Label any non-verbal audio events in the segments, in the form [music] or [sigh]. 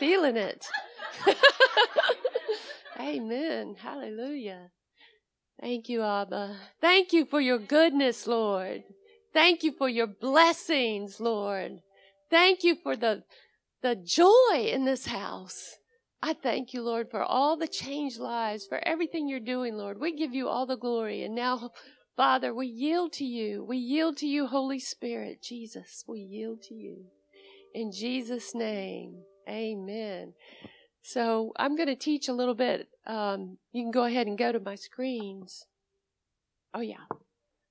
feeling it. [laughs] Amen. Hallelujah. Thank you, Abba. Thank you for your goodness, Lord. Thank you for your blessings, Lord. Thank you for the, the joy in this house. I thank you, Lord, for all the changed lives, for everything you're doing, Lord. We give you all the glory. And now, Father, we yield to you. We yield to you, Holy Spirit. Jesus, we yield to you. In Jesus' name, amen. So I'm going to teach a little bit. Um, you can go ahead and go to my screens. Oh, yeah.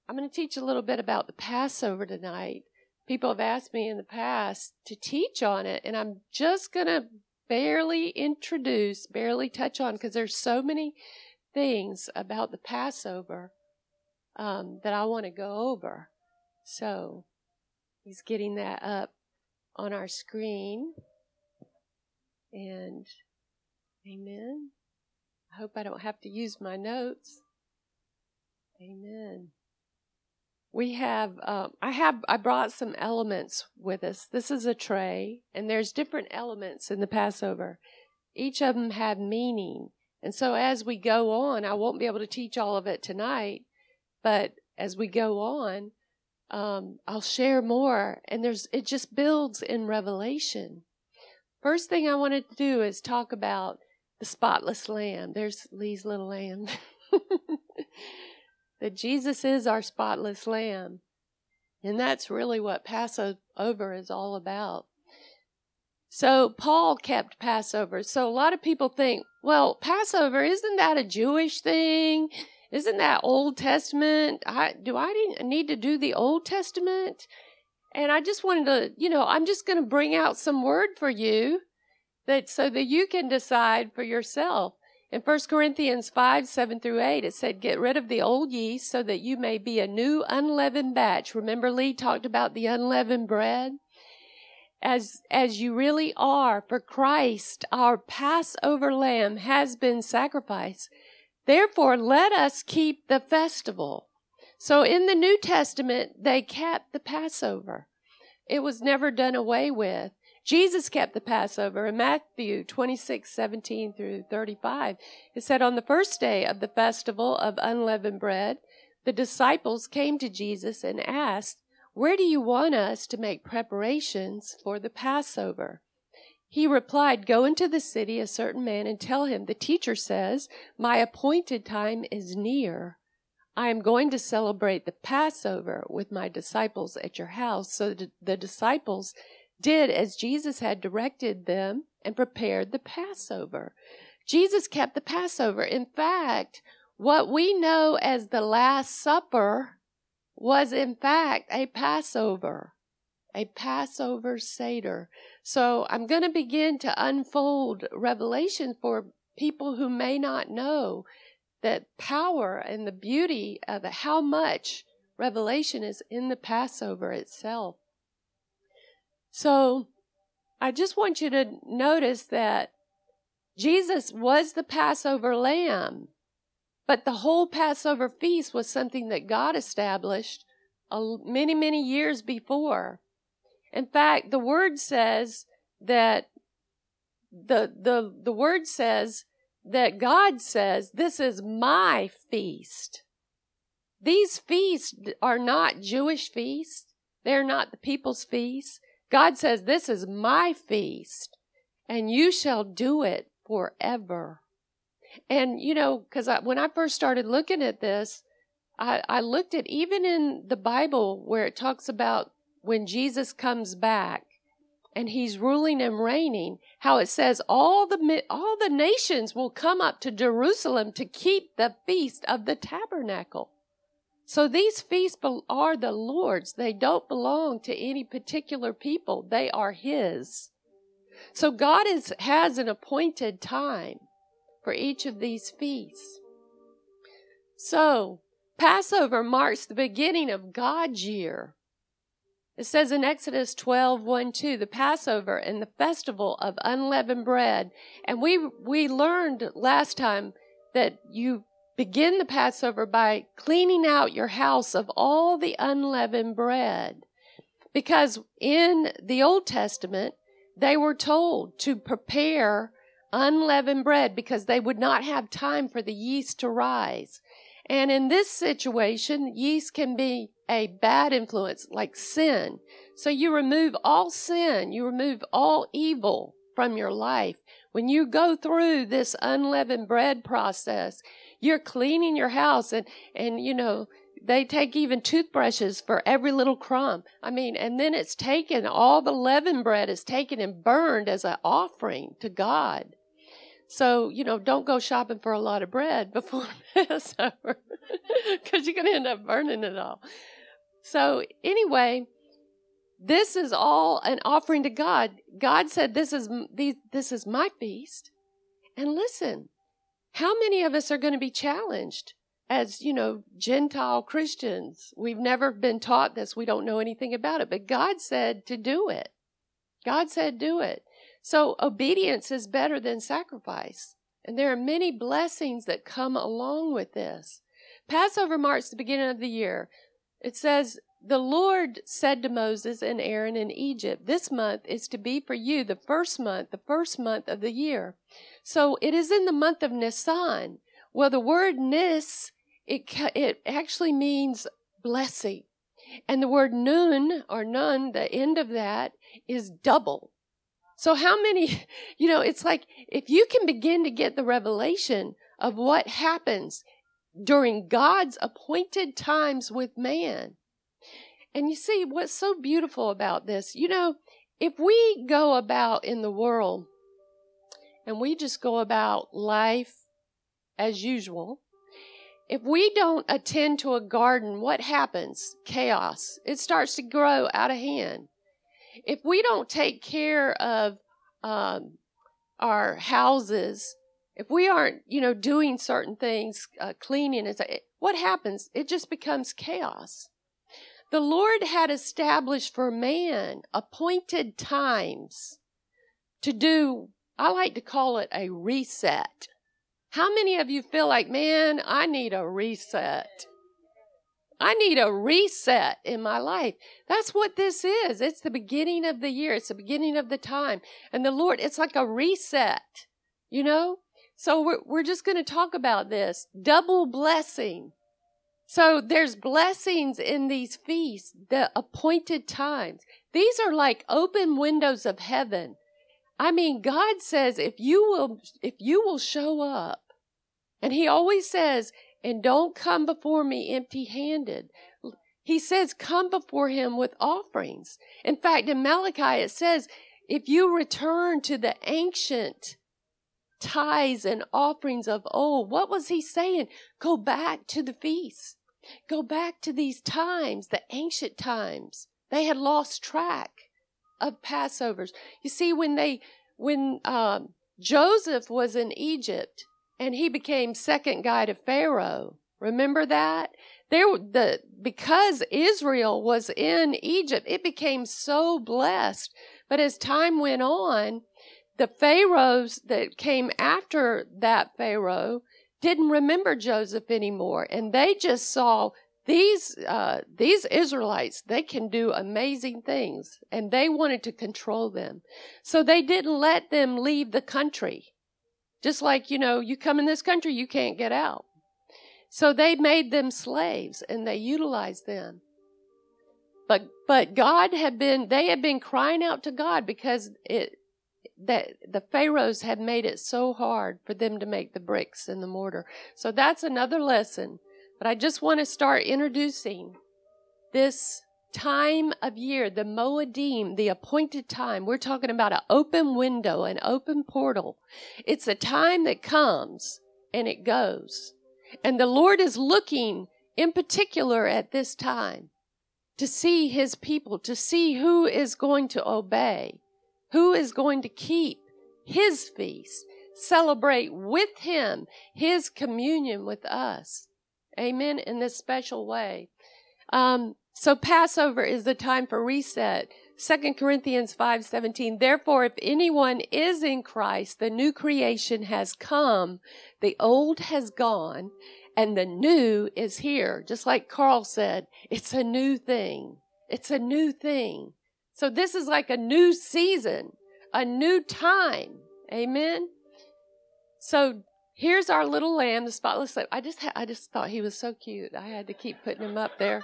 I'm going to teach a little bit about the Passover tonight. People have asked me in the past to teach on it, and I'm just going to barely introduce, barely touch on, because there's so many things about the Passover um, that I want to go over. So he's getting that up on our screen. And amen. I hope I don't have to use my notes. Amen. We have, um, I have, I brought some elements with us. This is a tray, and there's different elements in the Passover. Each of them have meaning. And so as we go on, I won't be able to teach all of it tonight, but as we go on, um, I'll share more. And there's, it just builds in revelation. First thing I wanted to do is talk about the spotless lamb. There's Lee's little lamb. [laughs] that Jesus is our spotless lamb. And that's really what Passover is all about. So Paul kept Passover. So a lot of people think, well, Passover, isn't that a Jewish thing? Isn't that Old Testament? I, do I need to do the Old Testament? And I just wanted to, you know, I'm just going to bring out some word for you that so that you can decide for yourself. In 1 Corinthians 5, 7 through 8, it said, Get rid of the old yeast so that you may be a new unleavened batch. Remember, Lee talked about the unleavened bread? As, as you really are, for Christ, our Passover lamb, has been sacrificed. Therefore, let us keep the festival. So in the New Testament, they kept the Passover. It was never done away with. Jesus kept the Passover in Matthew 26, 17 through 35. It said, On the first day of the festival of unleavened bread, the disciples came to Jesus and asked, Where do you want us to make preparations for the Passover? He replied, Go into the city, a certain man, and tell him, The teacher says, My appointed time is near. I am going to celebrate the Passover with my disciples at your house. So the disciples did as Jesus had directed them and prepared the Passover. Jesus kept the Passover. In fact, what we know as the Last Supper was in fact a Passover, a Passover Seder. So I'm going to begin to unfold revelation for people who may not know that power and the beauty of how much revelation is in the Passover itself. So I just want you to notice that Jesus was the Passover lamb, but the whole Passover feast was something that God established many, many years before. In fact, the word says that the, the, the word says that God says, This is my feast. These feasts are not Jewish feasts. They're not the people's feasts. God says, This is my feast, and you shall do it forever. And, you know, because when I first started looking at this, I, I looked at even in the Bible where it talks about when Jesus comes back and he's ruling and reigning, how it says all the all the nations will come up to Jerusalem to keep the feast of the tabernacle. So these feasts are the Lord's. They don't belong to any particular people. They are His. So God is, has an appointed time for each of these feasts. So Passover marks the beginning of God's year. It says in Exodus 12, 1, 2, the Passover and the festival of unleavened bread. And we, we learned last time that you Begin the Passover by cleaning out your house of all the unleavened bread. Because in the Old Testament, they were told to prepare unleavened bread because they would not have time for the yeast to rise. And in this situation, yeast can be a bad influence like sin. So you remove all sin, you remove all evil from your life. When you go through this unleavened bread process, you're cleaning your house and, and, you know, they take even toothbrushes for every little crumb. I mean, and then it's taken, all the leavened bread is taken and burned as an offering to God. So, you know, don't go shopping for a lot of bread before [laughs] Passover because you're going to end up burning it all. So, anyway, this is all an offering to God. God said, "This is this is my feast." And listen, how many of us are going to be challenged as, you know, Gentile Christians? We've never been taught this. We don't know anything about it, but God said to do it. God said do it. So obedience is better than sacrifice. And there are many blessings that come along with this. Passover marks the beginning of the year. It says, The Lord said to Moses and Aaron in Egypt, This month is to be for you the first month, the first month of the year. So it is in the month of Nisan. Well, the word nis, it, it actually means blessing. And the word nun or nun, the end of that, is double. So, how many, [laughs] you know, it's like if you can begin to get the revelation of what happens during God's appointed times with man. And you see, what's so beautiful about this, you know, if we go about in the world and we just go about life as usual, if we don't attend to a garden, what happens? Chaos. It starts to grow out of hand if we don't take care of um, our houses, if we aren't, you know, doing certain things, uh, cleaning, and what happens? It just becomes chaos. The Lord had established for man appointed times to do, I like to call it a reset. How many of you feel like, man, I need a reset? I need a reset in my life. That's what this is. It's the beginning of the year. It's the beginning of the time. And the Lord, it's like a reset, you know? So we're, we're just going to talk about this double blessing. So there's blessings in these feasts, the appointed times. These are like open windows of heaven. I mean, God says if you will, if you will show up, and he always says, and don't come before me empty handed. He says, come before him with offerings. In fact, in Malachi, it says, if you return to the ancient tithes and offerings of old, what was he saying? Go back to the feast. Go back to these times, the ancient times. They had lost track of Passovers. You see, when they, when um, Joseph was in Egypt, and he became second guy to Pharaoh. Remember that? There the because Israel was in Egypt, it became so blessed. But as time went on, the pharaohs that came after that pharaoh didn't remember Joseph anymore, and they just saw these uh, these Israelites. They can do amazing things, and they wanted to control them, so they didn't let them leave the country. Just like, you know, you come in this country, you can't get out. So they made them slaves and they utilized them. But but God had been they had been crying out to God because it that the pharaohs had made it so hard for them to make the bricks and the mortar. So that's another lesson. But I just want to start introducing this time of year, the Moedim, the appointed time. We're talking about an open window, an open portal. It's a time that comes and it goes. And the Lord is looking in particular at this time to see his people, to see who is going to obey, who is going to keep his feast, celebrate with him his communion with us. Amen. In this special way. Um, so Passover is the time for reset. 2 Corinthians 5:17 Therefore if anyone is in Christ the new creation has come the old has gone and the new is here just like Carl said it's a new thing it's a new thing so this is like a new season a new time. Amen. So here's our little lamb, the spotless lamb. I just, ha- I just thought he was so cute. I had to keep putting him up there.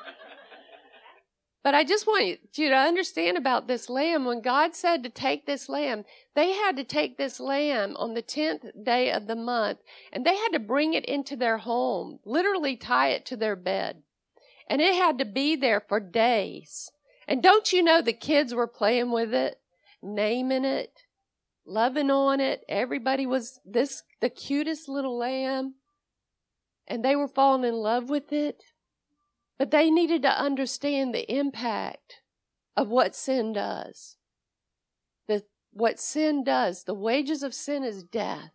But I just want you to understand about this lamb. When God said to take this lamb, they had to take this lamb on the 10th day of the month and they had to bring it into their home, literally tie it to their bed. And it had to be there for days. And don't you know the kids were playing with it, naming it, loving on it. Everybody was this, the cutest little lamb. And they were falling in love with it. But they needed to understand the impact of what sin does. The, what sin does, the wages of sin is death,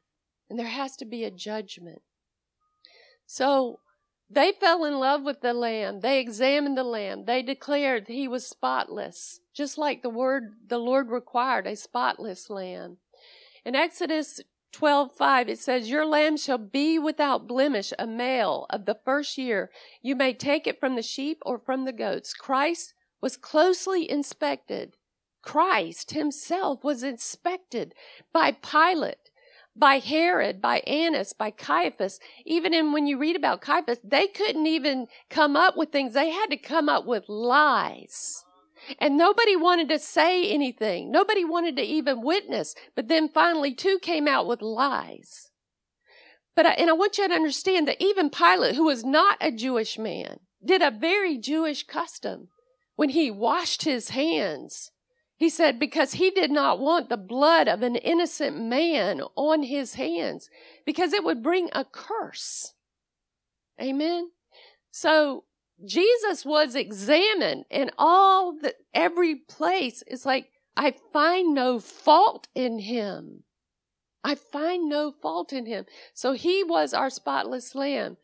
and there has to be a judgment. So they fell in love with the lamb. They examined the lamb. They declared he was spotless, just like the word the Lord required, a spotless lamb. In Exodus 12:5 it says your lamb shall be without blemish a male of the first year you may take it from the sheep or from the goats Christ was closely inspected Christ himself was inspected by Pilate by Herod by Annas by Caiaphas even in when you read about Caiaphas they couldn't even come up with things they had to come up with lies and nobody wanted to say anything. Nobody wanted to even witness. But then finally, two came out with lies. But I, and I want you to understand that even Pilate, who was not a Jewish man, did a very Jewish custom when he washed his hands. He said because he did not want the blood of an innocent man on his hands because it would bring a curse. Amen. So Jesus was examined in all the every place. It's like I find no fault in him. I find no fault in him. So he was our spotless lamb.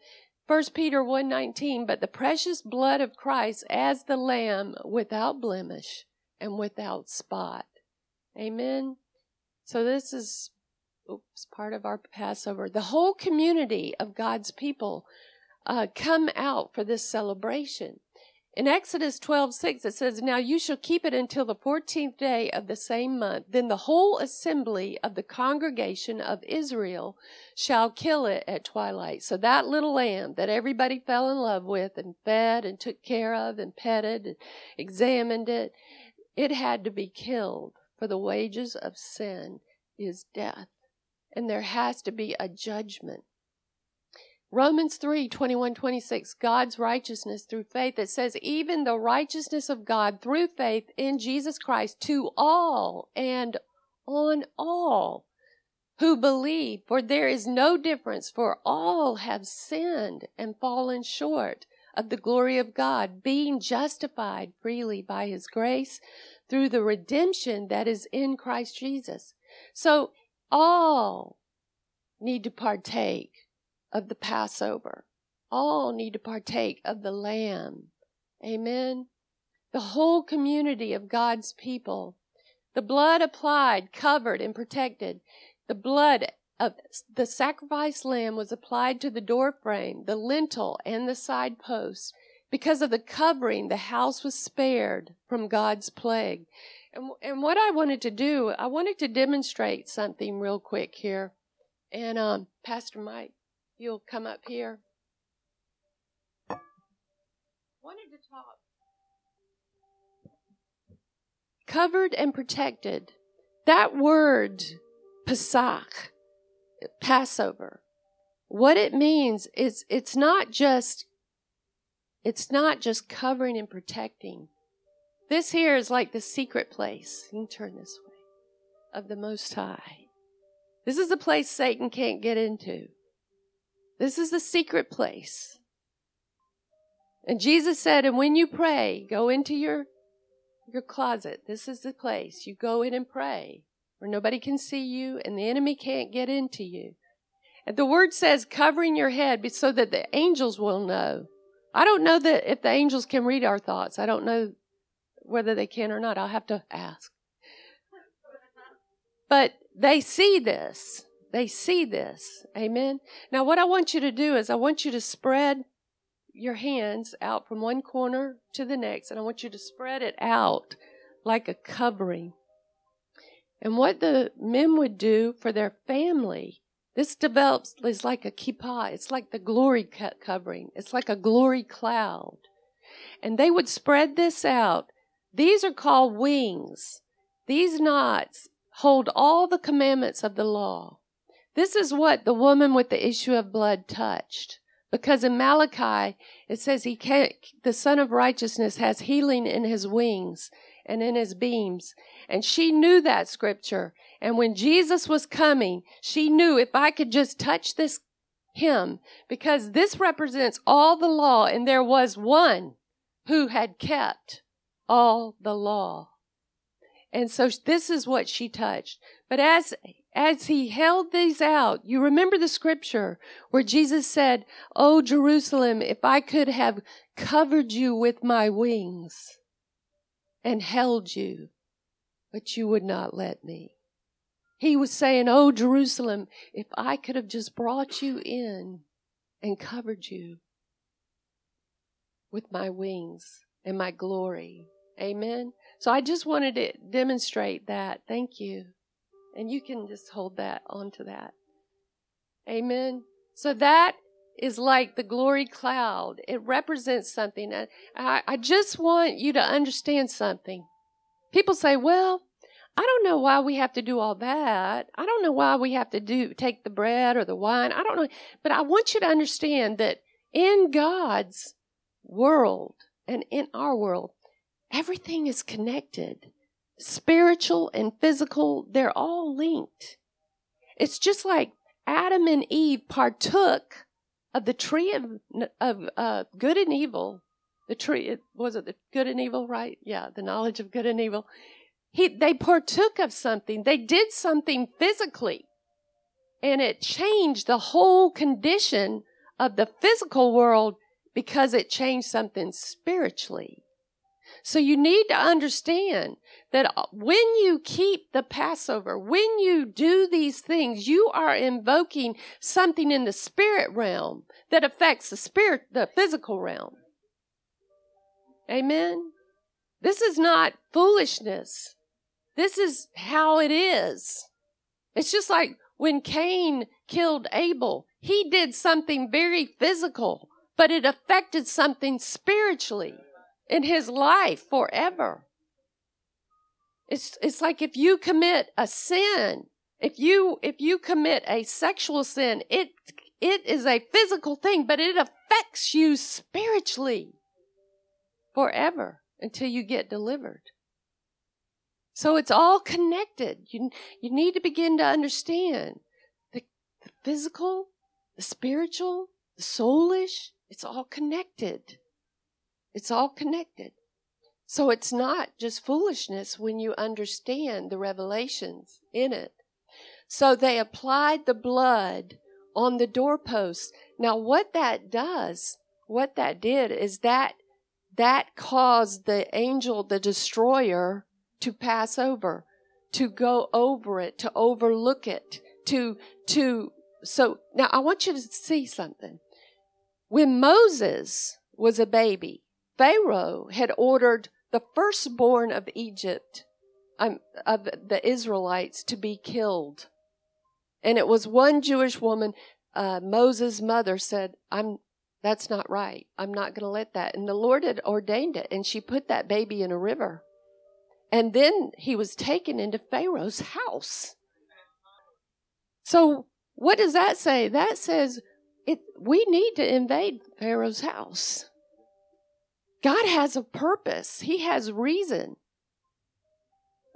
First Peter 1:19 but the precious blood of Christ as the lamb without blemish and without spot. Amen. So this is oops, part of our Passover. The whole community of God's people uh, come out for this celebration. In Exodus 12, 6, it says, Now you shall keep it until the 14th day of the same month. Then the whole assembly of the congregation of Israel shall kill it at twilight. So that little lamb that everybody fell in love with and fed and took care of and petted and examined it, it had to be killed. For the wages of sin is death. And there has to be a judgment. Romans 3 21 26, God's righteousness through faith. It says, even the righteousness of God through faith in Jesus Christ to all and on all who believe, for there is no difference, for all have sinned and fallen short of the glory of God, being justified freely by his grace through the redemption that is in Christ Jesus. So all need to partake of the Passover. All need to partake of the Lamb. Amen. The whole community of God's people. The blood applied, covered, and protected. The blood of the sacrificed lamb was applied to the door frame, the lintel, and the side posts. Because of the covering, the house was spared from God's plague. And, and what I wanted to do, I wanted to demonstrate something real quick here. And um, Pastor Mike, you'll come up here. Wanted to talk. Covered and protected. That word, Pesach, Passover, what it means is it's not just it's not just covering and protecting. This here is like the secret place. You can turn this way. Of the Most High. This is the place Satan can't get into. This is the secret place. And Jesus said, and when you pray, go into your, your closet. This is the place. You go in and pray where nobody can see you and the enemy can't get into you. And the word says covering your head so that the angels will know. I don't know that if the angels can read our thoughts. I don't know whether they can or not. I'll have to ask. But they see this. They see this. Amen. Now, what I want you to do is I want you to spread your hands out from one corner to the next, and I want you to spread it out like a covering. And what the men would do for their family. This develops is like a kippah. It's like the glory covering. It's like a glory cloud. And they would spread this out. These are called wings. These knots hold all the commandments of the law. This is what the woman with the issue of blood touched. Because in Malachi, it says he the Son of Righteousness has healing in his wings and in his beams. And she knew that scripture. And when Jesus was coming, she knew if I could just touch this him, because this represents all the law, and there was one who had kept all the law. And so this is what she touched. But as as he held these out, you remember the scripture where Jesus said, Oh, Jerusalem, if I could have covered you with my wings and held you, but you would not let me. He was saying, Oh, Jerusalem, if I could have just brought you in and covered you with my wings and my glory. Amen. So I just wanted to demonstrate that. Thank you. And you can just hold that onto that. Amen. So that is like the glory cloud. It represents something. I, I just want you to understand something. People say, well, I don't know why we have to do all that. I don't know why we have to do take the bread or the wine. I don't know. But I want you to understand that in God's world and in our world, everything is connected spiritual and physical, they're all linked. It's just like Adam and Eve partook of the tree of, of uh, good and evil. The tree, was it the good and evil, right? Yeah, the knowledge of good and evil. He, they partook of something. They did something physically. And it changed the whole condition of the physical world because it changed something spiritually. So you need to understand that uh, when you keep the Passover, when you do these things, you are invoking something in the spirit realm that affects the spirit, the physical realm. Amen. This is not foolishness. This is how it is. It's just like when Cain killed Abel, he did something very physical, but it affected something spiritually in his life forever. It's, it's like if you commit a sin, if you, if you commit a sexual sin, it, it is a physical thing, but it affects you spiritually forever until you get delivered. So it's all connected. You, you need to begin to understand the, the physical, the spiritual, the soulish, it's all connected. It's all connected. So it's not just foolishness when you understand the revelations in it. So they applied the blood on the doorpost. Now what that does, what that did is that that caused the angel, the destroyer, to pass over, to go over it, to overlook it, to, to, so now I want you to see something. When Moses was a baby, Pharaoh had ordered the firstborn of Egypt, um, of the Israelites, to be killed. And it was one Jewish woman, uh, Moses' mother, said, I'm, that's not right. I'm not going to let that. And the Lord had ordained it. And she put that baby in a river. And then he was taken into Pharaoh's house. So what does that say? That says it, we need to invade Pharaoh's house. God has a purpose, He has reason.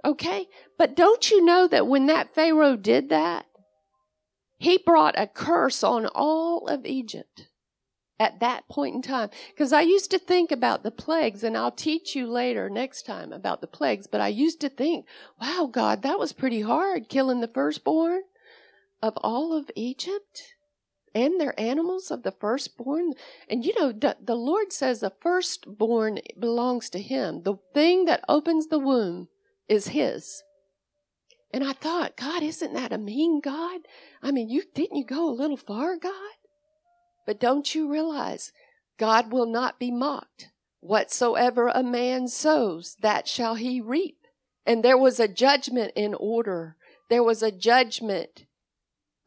Okay? But don't you know that when that Pharaoh did that, he brought a curse on all of Egypt at that point in time. Because I used to think about the plagues, and I'll teach you later next time about the plagues, but I used to think, wow, God, that was pretty hard killing the firstborn of all of Egypt and their animals of the firstborn. And you know, the, the Lord says the firstborn belongs to Him. The thing that opens the womb is His. And I thought, God, isn't that a mean God? I mean, you didn't you go a little far, God? But don't you realize God will not be mocked. Whatsoever a man sows, that shall he reap. And there was a judgment in order. There was a judgment,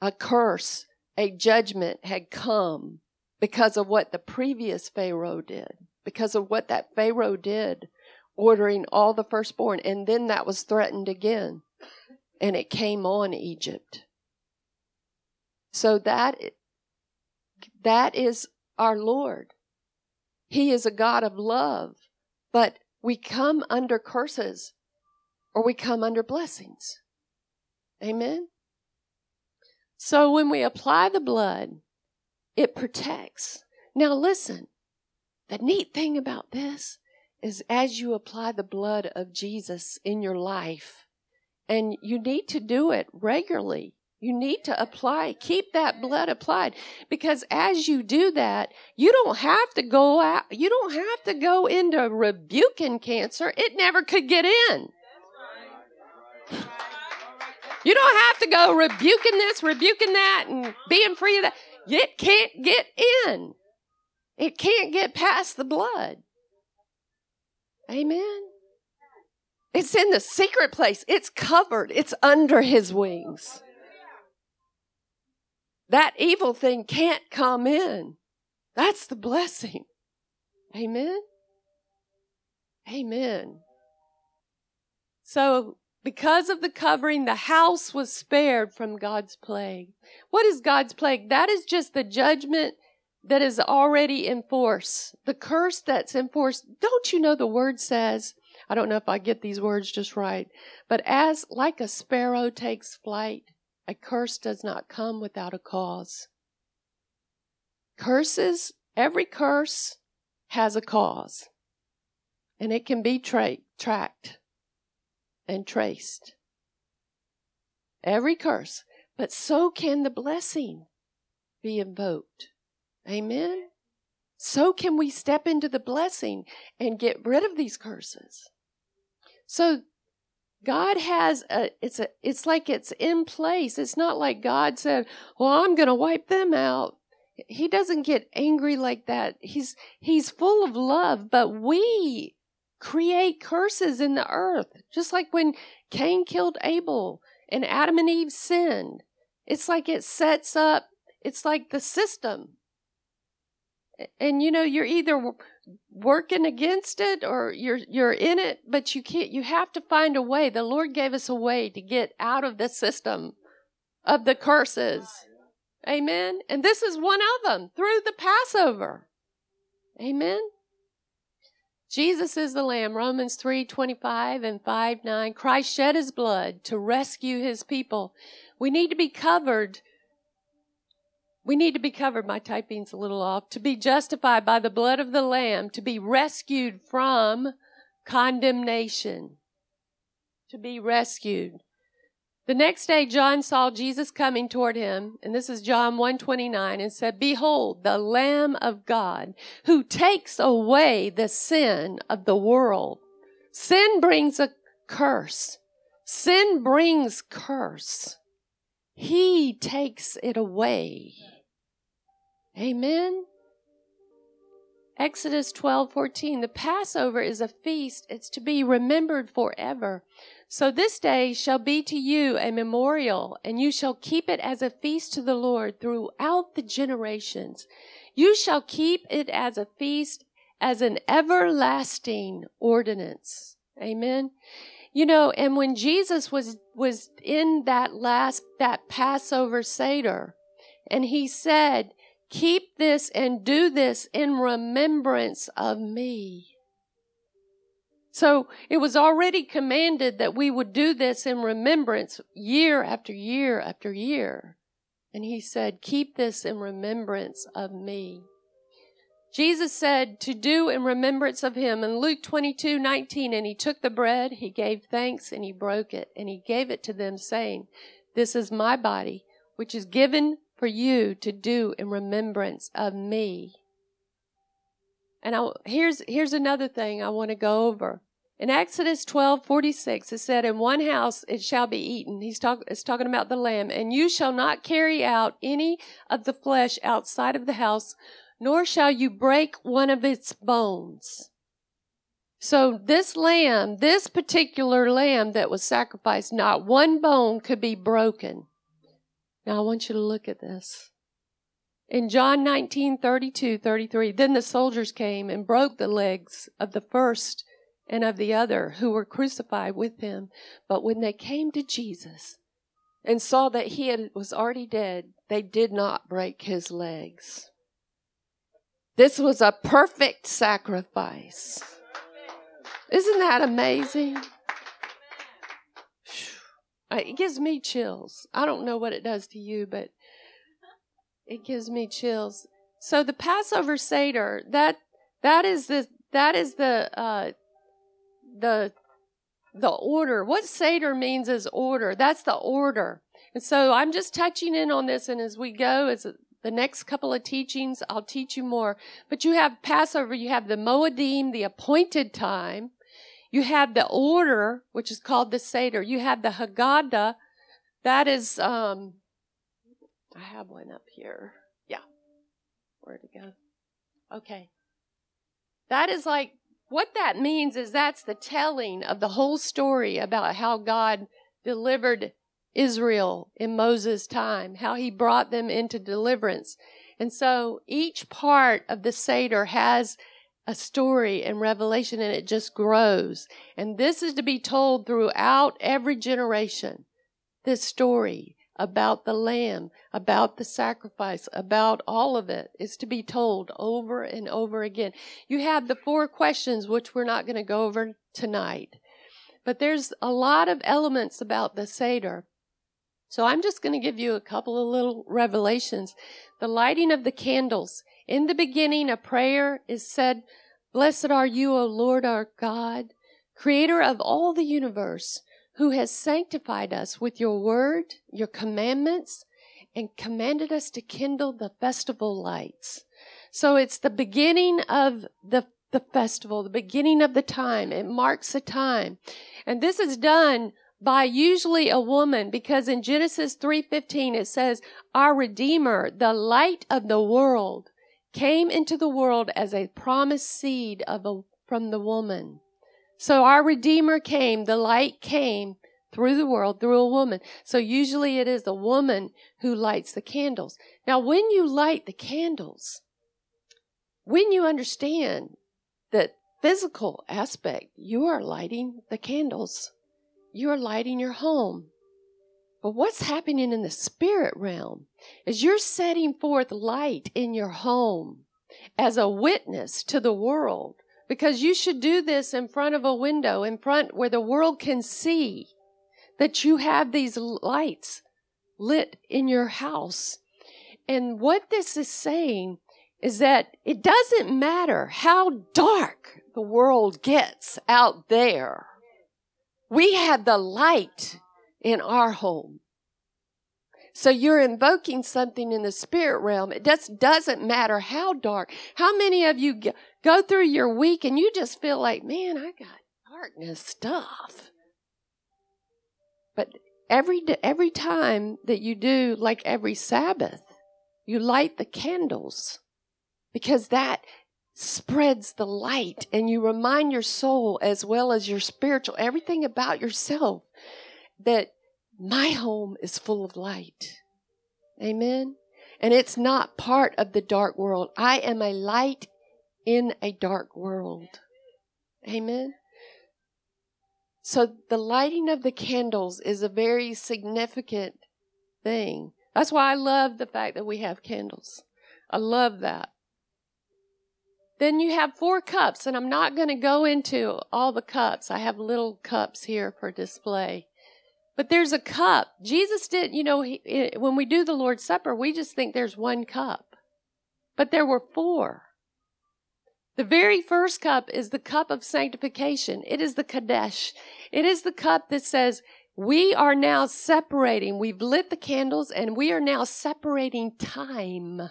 a curse, a judgment had come because of what the previous Pharaoh did, because of what that Pharaoh did, ordering all the firstborn. And then that was threatened again. And it came on Egypt. So that, that is our Lord. He is a God of love, but we come under curses or we come under blessings. Amen. So when we apply the blood, it protects. Now listen, the neat thing about this is as you apply the blood of Jesus in your life, and you need to do it regularly. You need to apply, keep that blood applied because as you do that, you don't have to go out, you don't have to go into rebuking cancer. It never could get in. You don't have to go rebuking this, rebuking that, and being free of that. It can't get in. It can't get past the blood. Amen. It's in the secret place. It's covered. It's under his wings that evil thing can't come in. That's the blessing. Amen. Amen. So, because of the covering, the house was spared from God's plague. What is God's plague? That is just the judgment that is already in force. The curse that's in force. Don't you know the word says, I don't know if I get these words just right, but as like a sparrow takes flight, a curse does not come without a cause. Curses, every curse has a cause, and it can be tra- tracked and traced. Every curse, but so can the blessing be invoked. Amen. So can we step into the blessing and get rid of these curses. So God has a it's a it's like it's in place. It's not like God said, "Well, I'm going to wipe them out." He doesn't get angry like that. He's he's full of love, but we create curses in the earth. Just like when Cain killed Abel and Adam and Eve sinned. It's like it sets up it's like the system. And you know, you're either working against it or you're you're in it but you can't you have to find a way the lord gave us a way to get out of the system of the curses amen and this is one of them through the passover amen jesus is the lamb romans 3 25 and 5 9 christ shed his blood to rescue his people we need to be covered we need to be covered. My typing's a little off. To be justified by the blood of the Lamb, to be rescued from condemnation. To be rescued. The next day John saw Jesus coming toward him, and this is John 129, and said, Behold, the Lamb of God, who takes away the sin of the world. Sin brings a curse. Sin brings curse. He takes it away. Amen. Exodus 12:14 The Passover is a feast it's to be remembered forever so this day shall be to you a memorial and you shall keep it as a feast to the Lord throughout the generations. You shall keep it as a feast as an everlasting ordinance. Amen. You know and when Jesus was was in that last that Passover seder and he said Keep this and do this in remembrance of me. So it was already commanded that we would do this in remembrance year after year after year. And he said, Keep this in remembrance of me. Jesus said to do in remembrance of him in Luke 22 19. And he took the bread, he gave thanks, and he broke it, and he gave it to them, saying, This is my body, which is given for you to do in remembrance of me. And I, here's, here's another thing I want to go over. In Exodus 12, 46, it said, In one house it shall be eaten. He's talk, it's talking about the lamb. And you shall not carry out any of the flesh outside of the house, nor shall you break one of its bones. So this lamb, this particular lamb that was sacrificed, not one bone could be broken. Now I want you to look at this. In John 19, 32, 33, then the soldiers came and broke the legs of the first and of the other who were crucified with him. But when they came to Jesus and saw that he had, was already dead, they did not break his legs. This was a perfect sacrifice. Isn't that amazing? It gives me chills. I don't know what it does to you, but it gives me chills. So the Passover Seder, that that is the that is the uh, the the order. What Seder means is order. That's the order. And so I'm just touching in on this, and as we go, as the next couple of teachings, I'll teach you more. But you have Passover, you have the Moedim, the appointed time. You have the order, which is called the Seder. You have the Haggadah. That is, um, I have one up here. Yeah. Where'd it go? Okay. That is like, what that means is that's the telling of the whole story about how God delivered Israel in Moses' time, how he brought them into deliverance. And so each part of the Seder has a story and revelation and it just grows. And this is to be told throughout every generation. This story about the lamb, about the sacrifice, about all of it is to be told over and over again. You have the four questions, which we're not going to go over tonight. But there's a lot of elements about the Seder. So I'm just going to give you a couple of little revelations. The lighting of the candles. In the beginning, a prayer is said, Blessed are you, O Lord our God, creator of all the universe, who has sanctified us with your word, your commandments, and commanded us to kindle the festival lights. So it's the beginning of the, the festival, the beginning of the time. It marks a time. And this is done by usually a woman because in Genesis 3:15 it says our redeemer the light of the world came into the world as a promised seed of a, from the woman so our redeemer came the light came through the world through a woman. So usually it is the woman who lights the candles. Now when you light the candles when you understand the physical aspect you are lighting the candles you're lighting your home. But what's happening in the spirit realm is you're setting forth light in your home as a witness to the world because you should do this in front of a window, in front where the world can see that you have these lights lit in your house. And what this is saying is that it doesn't matter how dark the world gets out there. We have the light in our home. So you're invoking something in the spirit realm. It just doesn't matter how dark. How many of you go through your week and you just feel like, man, I got darkness stuff. But every every time that you do, like every Sabbath, you light the candles because that spreads the light and you remind your soul as well as your spiritual, everything about yourself that my home is full of light. Amen. And it's not part of the dark world. I am a light in a dark world. Amen. So the lighting of the candles is a very significant thing. That's why I love the fact that we have candles. I love that. Then you have four cups, and I'm not going to go into all the cups. I have little cups here for display. But there's a cup. Jesus did, you know, he, when we do the Lord's Supper, we just think there's one cup. But there were four. The very first cup is the cup of sanctification. It is the Kadesh. It is the cup that says, we are now separating. We've lit the candles and we are now separating time.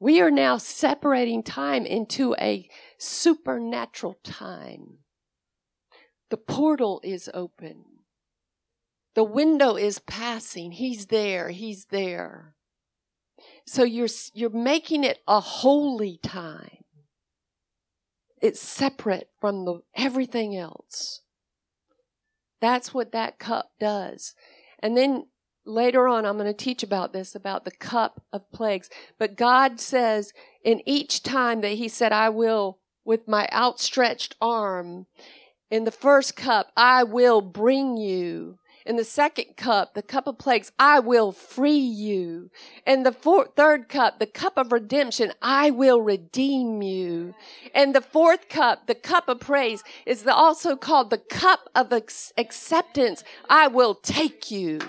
We are now separating time into a supernatural time. The portal is open. The window is passing. He's there. He's there. So you're, you're making it a holy time. it's separate from the everything else. That's what that cup does. And then later on, I'm going to teach about this, about the cup of plagues. But God says in each time that He said, I will, with my outstretched arm, in the first cup, I will bring you. In the second cup, the cup of plagues, I will free you. In the fourth, third cup, the cup of redemption, I will redeem you. And the fourth cup, the cup of praise, is also called the cup of ex- acceptance. I will take you.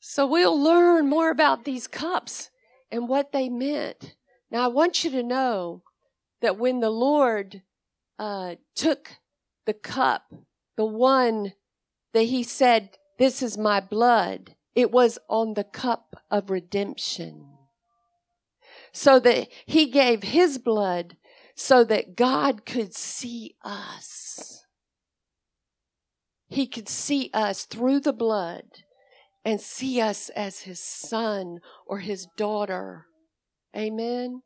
So we'll learn more about these cups and what they meant. Now, I want you to know that when the Lord uh, took the cup, the one that he said, This is my blood, it was on the cup of redemption. So that he gave his blood so that God could see us. He could see us through the blood and see us as his son or his daughter. Amen.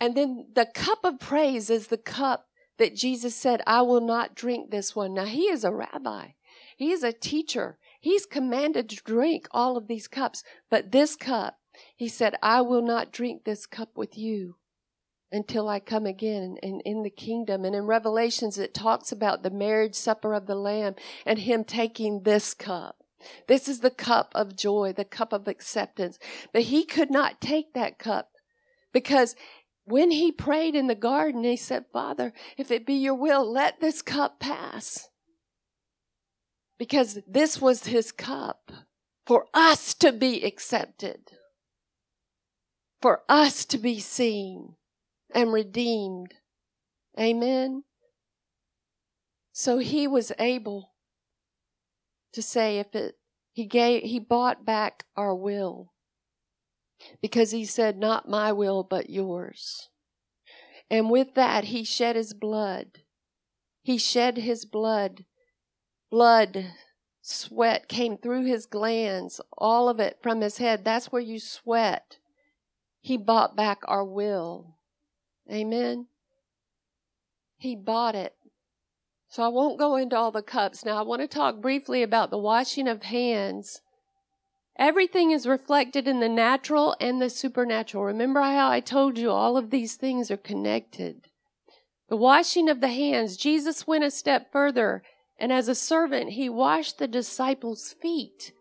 And then the cup of praise is the cup that Jesus said, I will not drink this one. Now, he is a rabbi, he is a teacher. He's commanded to drink all of these cups. But this cup, he said, I will not drink this cup with you until I come again in, in the kingdom. And in Revelations, it talks about the marriage supper of the Lamb and him taking this cup. This is the cup of joy, the cup of acceptance. But he could not take that cup because when he prayed in the garden, he said, Father, if it be your will, let this cup pass. Because this was his cup for us to be accepted, for us to be seen and redeemed. Amen. So he was able to say if it he gave he bought back our will because he said not my will but yours. And with that he shed his blood. He shed his blood. Blood sweat came through his glands all of it from his head. That's where you sweat. He bought back our will. Amen? He bought it. So I won't go into all the cups. Now I want to talk briefly about the washing of hands. Everything is reflected in the natural and the supernatural. Remember how I told you all of these things are connected. The washing of the hands, Jesus went a step further, and as a servant, he washed the disciples' feet.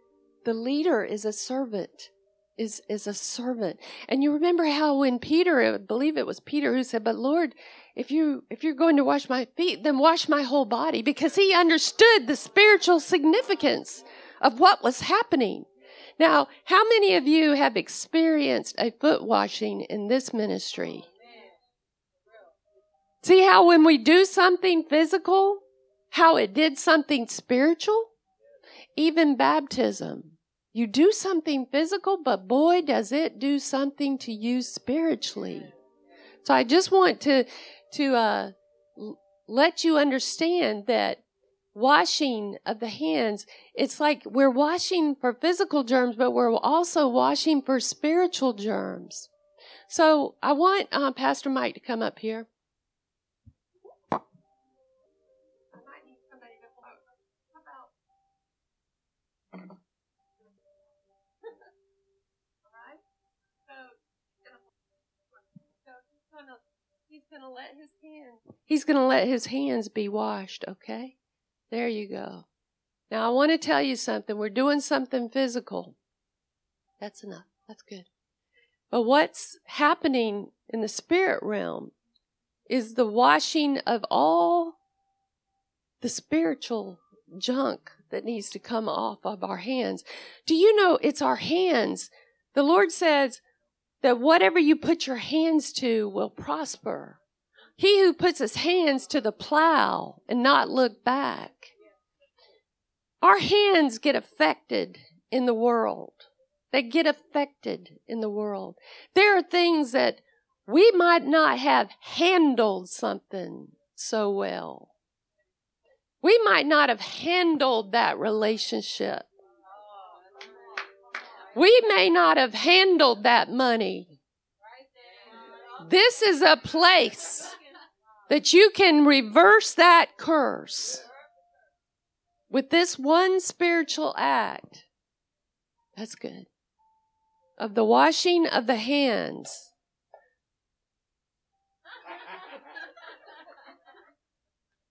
The leader is a servant, is, is a servant. And you remember how when Peter, I believe it was Peter who said, But Lord, if you if you're going to wash my feet then wash my whole body because he understood the spiritual significance of what was happening now how many of you have experienced a foot washing in this ministry? See how when we do something physical how it did something spiritual? Even baptism. You do something physical but boy does it do something to you spiritually. So I just want to to uh, let you understand that washing of the hands, it's like we're washing for physical germs, but we're also washing for spiritual germs. So I want uh, Pastor Mike to come up here. going to let his hands. He's going to let his hands be washed, okay? There you go. Now I want to tell you something. We're doing something physical. That's enough. That's good. But what's happening in the spirit realm is the washing of all the spiritual junk that needs to come off of our hands. Do you know it's our hands? The Lord says that whatever you put your hands to will prosper. He who puts his hands to the plow and not look back. Our hands get affected in the world. They get affected in the world. There are things that we might not have handled something so well. We might not have handled that relationship. We may not have handled that money. This is a place that you can reverse that curse with this one spiritual act. That's good. Of the washing of the hands.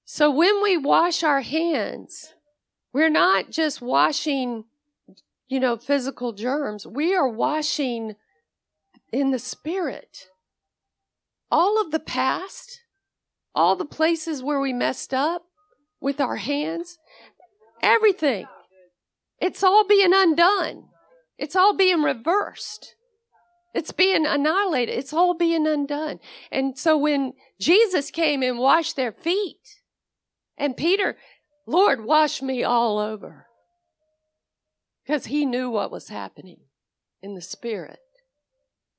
So when we wash our hands, we're not just washing, you know, physical germs. We are washing in the spirit. All of the past, all the places where we messed up with our hands, everything. It's all being undone. It's all being reversed. It's being annihilated. It's all being undone. And so when Jesus came and washed their feet, and Peter, Lord, wash me all over. Because he knew what was happening in the spirit.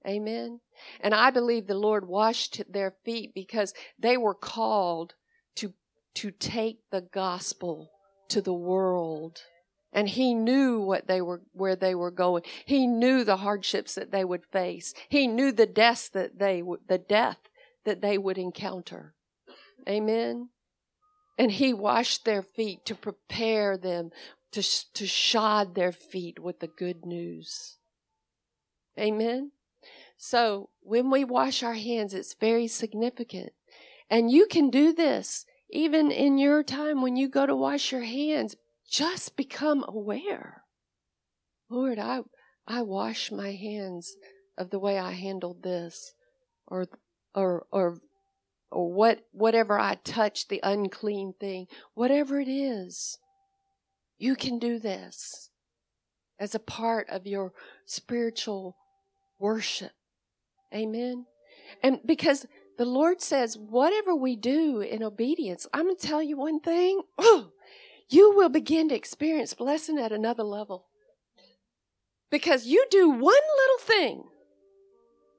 Amen. And I believe the Lord washed their feet because they were called to, to take the gospel to the world. And he knew what they were, where they were going. He knew the hardships that they would face. He knew the deaths that they the death that they would encounter. Amen. And he washed their feet to prepare them to, to shod their feet with the good news. Amen. So when we wash our hands, it's very significant. And you can do this even in your time when you go to wash your hands. Just become aware. Lord, I, I wash my hands of the way I handled this or, or, or or what whatever I touch the unclean thing, whatever it is, you can do this as a part of your spiritual worship. Amen. And because the Lord says, whatever we do in obedience, I'm going to tell you one thing. [gasps] you will begin to experience blessing at another level. Because you do one little thing,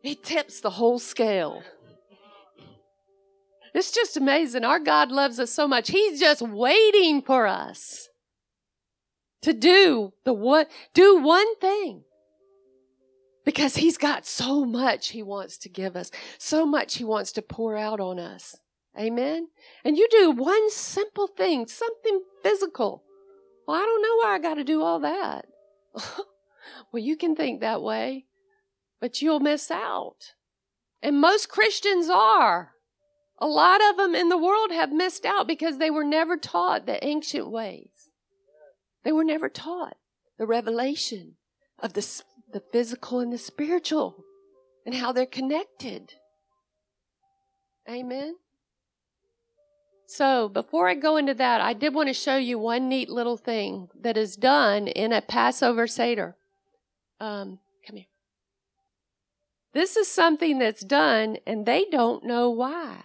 it tips the whole scale. It's just amazing. Our God loves us so much. He's just waiting for us to do the what, do one thing. Because he's got so much he wants to give us, so much he wants to pour out on us. Amen. And you do one simple thing, something physical. Well, I don't know why I got to do all that. [laughs] well, you can think that way, but you'll miss out. And most Christians are. A lot of them in the world have missed out because they were never taught the ancient ways. They were never taught the revelation of the, the physical and the spiritual and how they're connected. Amen. So, before I go into that, I did want to show you one neat little thing that is done in a Passover Seder. Um, come here. This is something that's done, and they don't know why.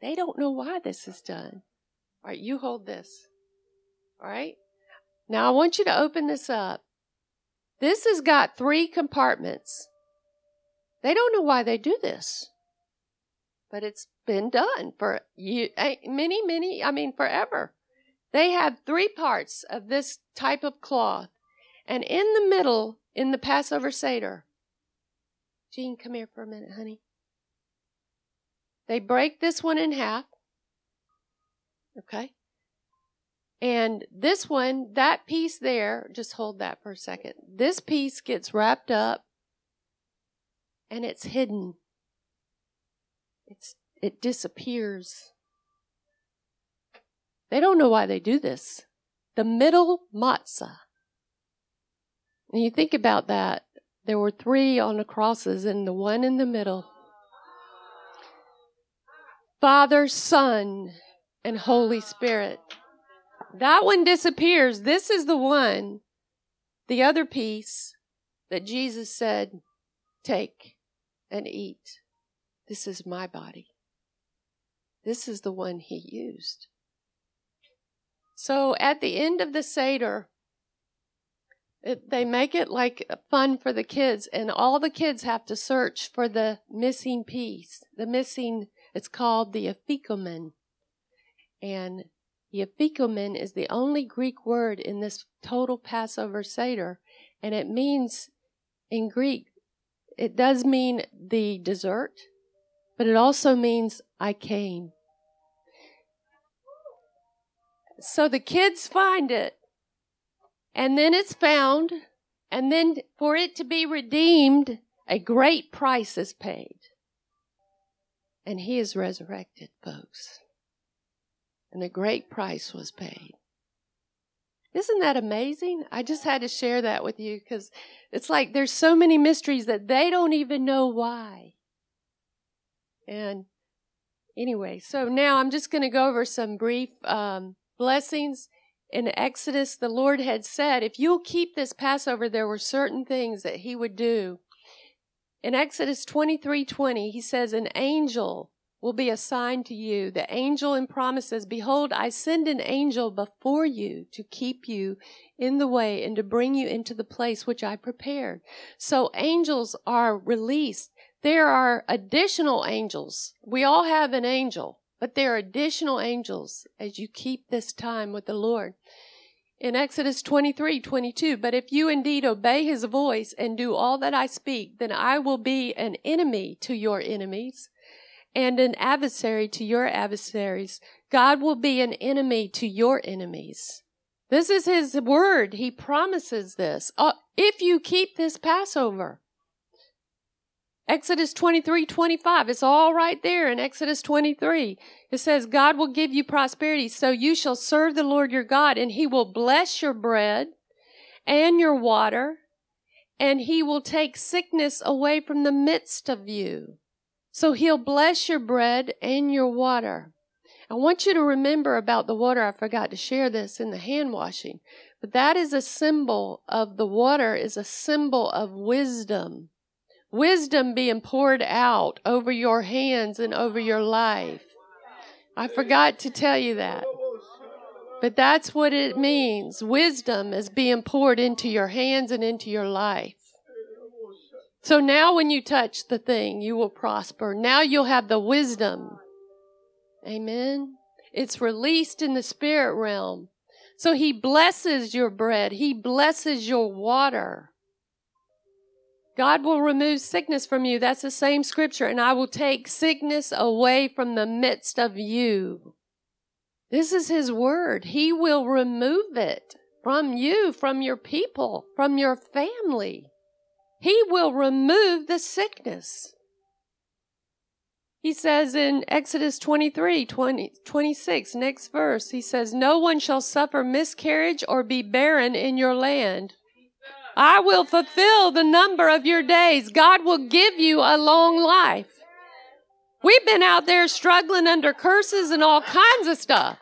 They don't know why this is done. All right, you hold this. All right? Now I want you to open this up. This has got three compartments. They don't know why they do this, but it's been done for eh, many, many, I mean, forever. They have three parts of this type of cloth, and in the middle, in the Passover Seder, Jean, come here for a minute, honey. They break this one in half. Okay. And this one, that piece there, just hold that for a second. This piece gets wrapped up and it's hidden. It's, it disappears. They don't know why they do this. The middle matzah. And you think about that. There were three on the crosses and the one in the middle Father, Son, and Holy Spirit. That one disappears. This is the one, the other piece that Jesus said, Take and eat. This is my body. This is the one he used. So at the end of the Seder, it, they make it like fun for the kids, and all the kids have to search for the missing piece, the missing it's called the afikomen. And the afikomen is the only Greek word in this total Passover Seder. And it means in Greek, it does mean the dessert, but it also means I came. So the kids find it, and then it's found, and then for it to be redeemed, a great price is paid. And he is resurrected, folks. And a great price was paid. Isn't that amazing? I just had to share that with you because it's like there's so many mysteries that they don't even know why. And anyway, so now I'm just going to go over some brief um, blessings. In Exodus, the Lord had said, if you'll keep this Passover, there were certain things that He would do. In Exodus 23 20, He says, An angel will be assigned to you. The angel in promises, Behold, I send an angel before you to keep you in the way and to bring you into the place which I prepared. So angels are released. There are additional angels. We all have an angel, but there are additional angels as you keep this time with the Lord. In Exodus 23, 22, but if you indeed obey his voice and do all that I speak, then I will be an enemy to your enemies and an adversary to your adversaries. God will be an enemy to your enemies. This is his word. He promises this. Uh, if you keep this Passover. Exodus 23, 25. It's all right there in Exodus 23. It says, God will give you prosperity, so you shall serve the Lord your God, and he will bless your bread and your water, and he will take sickness away from the midst of you. So he'll bless your bread and your water. I want you to remember about the water. I forgot to share this in the hand washing, but that is a symbol of the water is a symbol of wisdom. Wisdom being poured out over your hands and over your life. I forgot to tell you that. But that's what it means. Wisdom is being poured into your hands and into your life. So now when you touch the thing, you will prosper. Now you'll have the wisdom. Amen. It's released in the spirit realm. So he blesses your bread. He blesses your water. God will remove sickness from you. That's the same scripture. And I will take sickness away from the midst of you. This is his word. He will remove it from you, from your people, from your family. He will remove the sickness. He says in Exodus 23, 20, 26, next verse, he says, No one shall suffer miscarriage or be barren in your land. I will fulfill the number of your days. God will give you a long life. We've been out there struggling under curses and all kinds of stuff.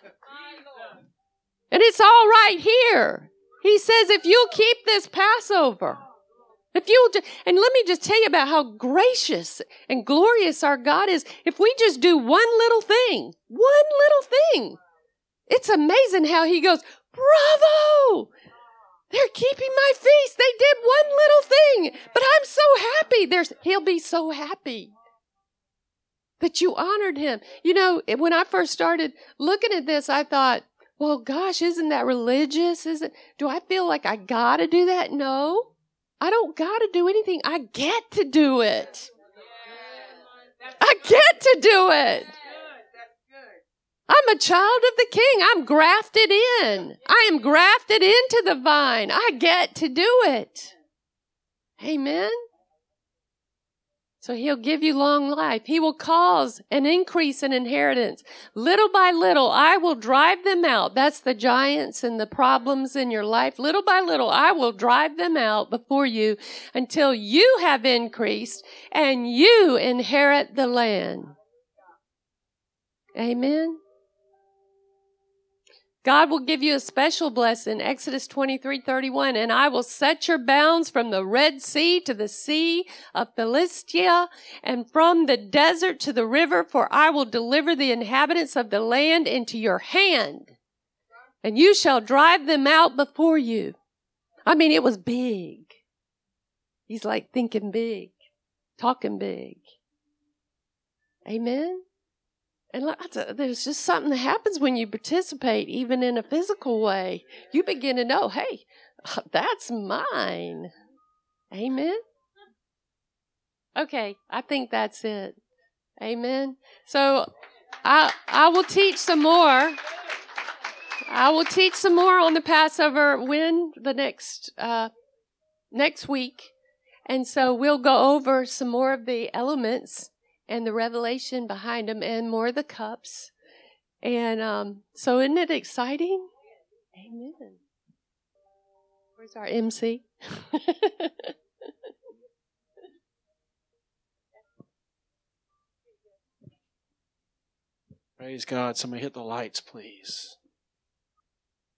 And it's all right here. He says, if you'll keep this Passover, if you just, and let me just tell you about how gracious and glorious our God is. If we just do one little thing, one little thing, it's amazing how He goes, "Bravo! They're keeping my feast. They did one little thing, but I'm so happy. There's He'll be so happy." that you honored him. You know, when I first started looking at this, I thought, well, gosh, isn't that religious? Is it, do I feel like I gotta do that? No. I don't got to do anything. I get to do it. I get to do it. I'm a child of the king. I'm grafted in. I am grafted into the vine. I get to do it. Amen. So he'll give you long life. He will cause an increase in inheritance. Little by little, I will drive them out. That's the giants and the problems in your life. Little by little, I will drive them out before you until you have increased and you inherit the land. Amen. God will give you a special blessing, Exodus 23, 31, and I will set your bounds from the Red Sea to the Sea of Philistia and from the desert to the river, for I will deliver the inhabitants of the land into your hand and you shall drive them out before you. I mean, it was big. He's like thinking big, talking big. Amen. And there's just something that happens when you participate, even in a physical way. You begin to know, hey, [laughs] That's mine. Amen. Okay, I think that's it. Amen. So I I will teach some more. I will teach some more on the Passover when the next uh, next week, and so we'll go over some more of the elements and the revelation behind them, and more of the cups. And um, so, isn't it exciting? Amen. Where's our MC? [laughs] Praise God. Somebody hit the lights, please.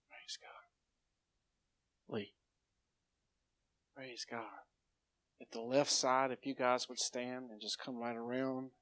Praise God. Lee. Praise God. The left side, if you guys would stand and just come right around.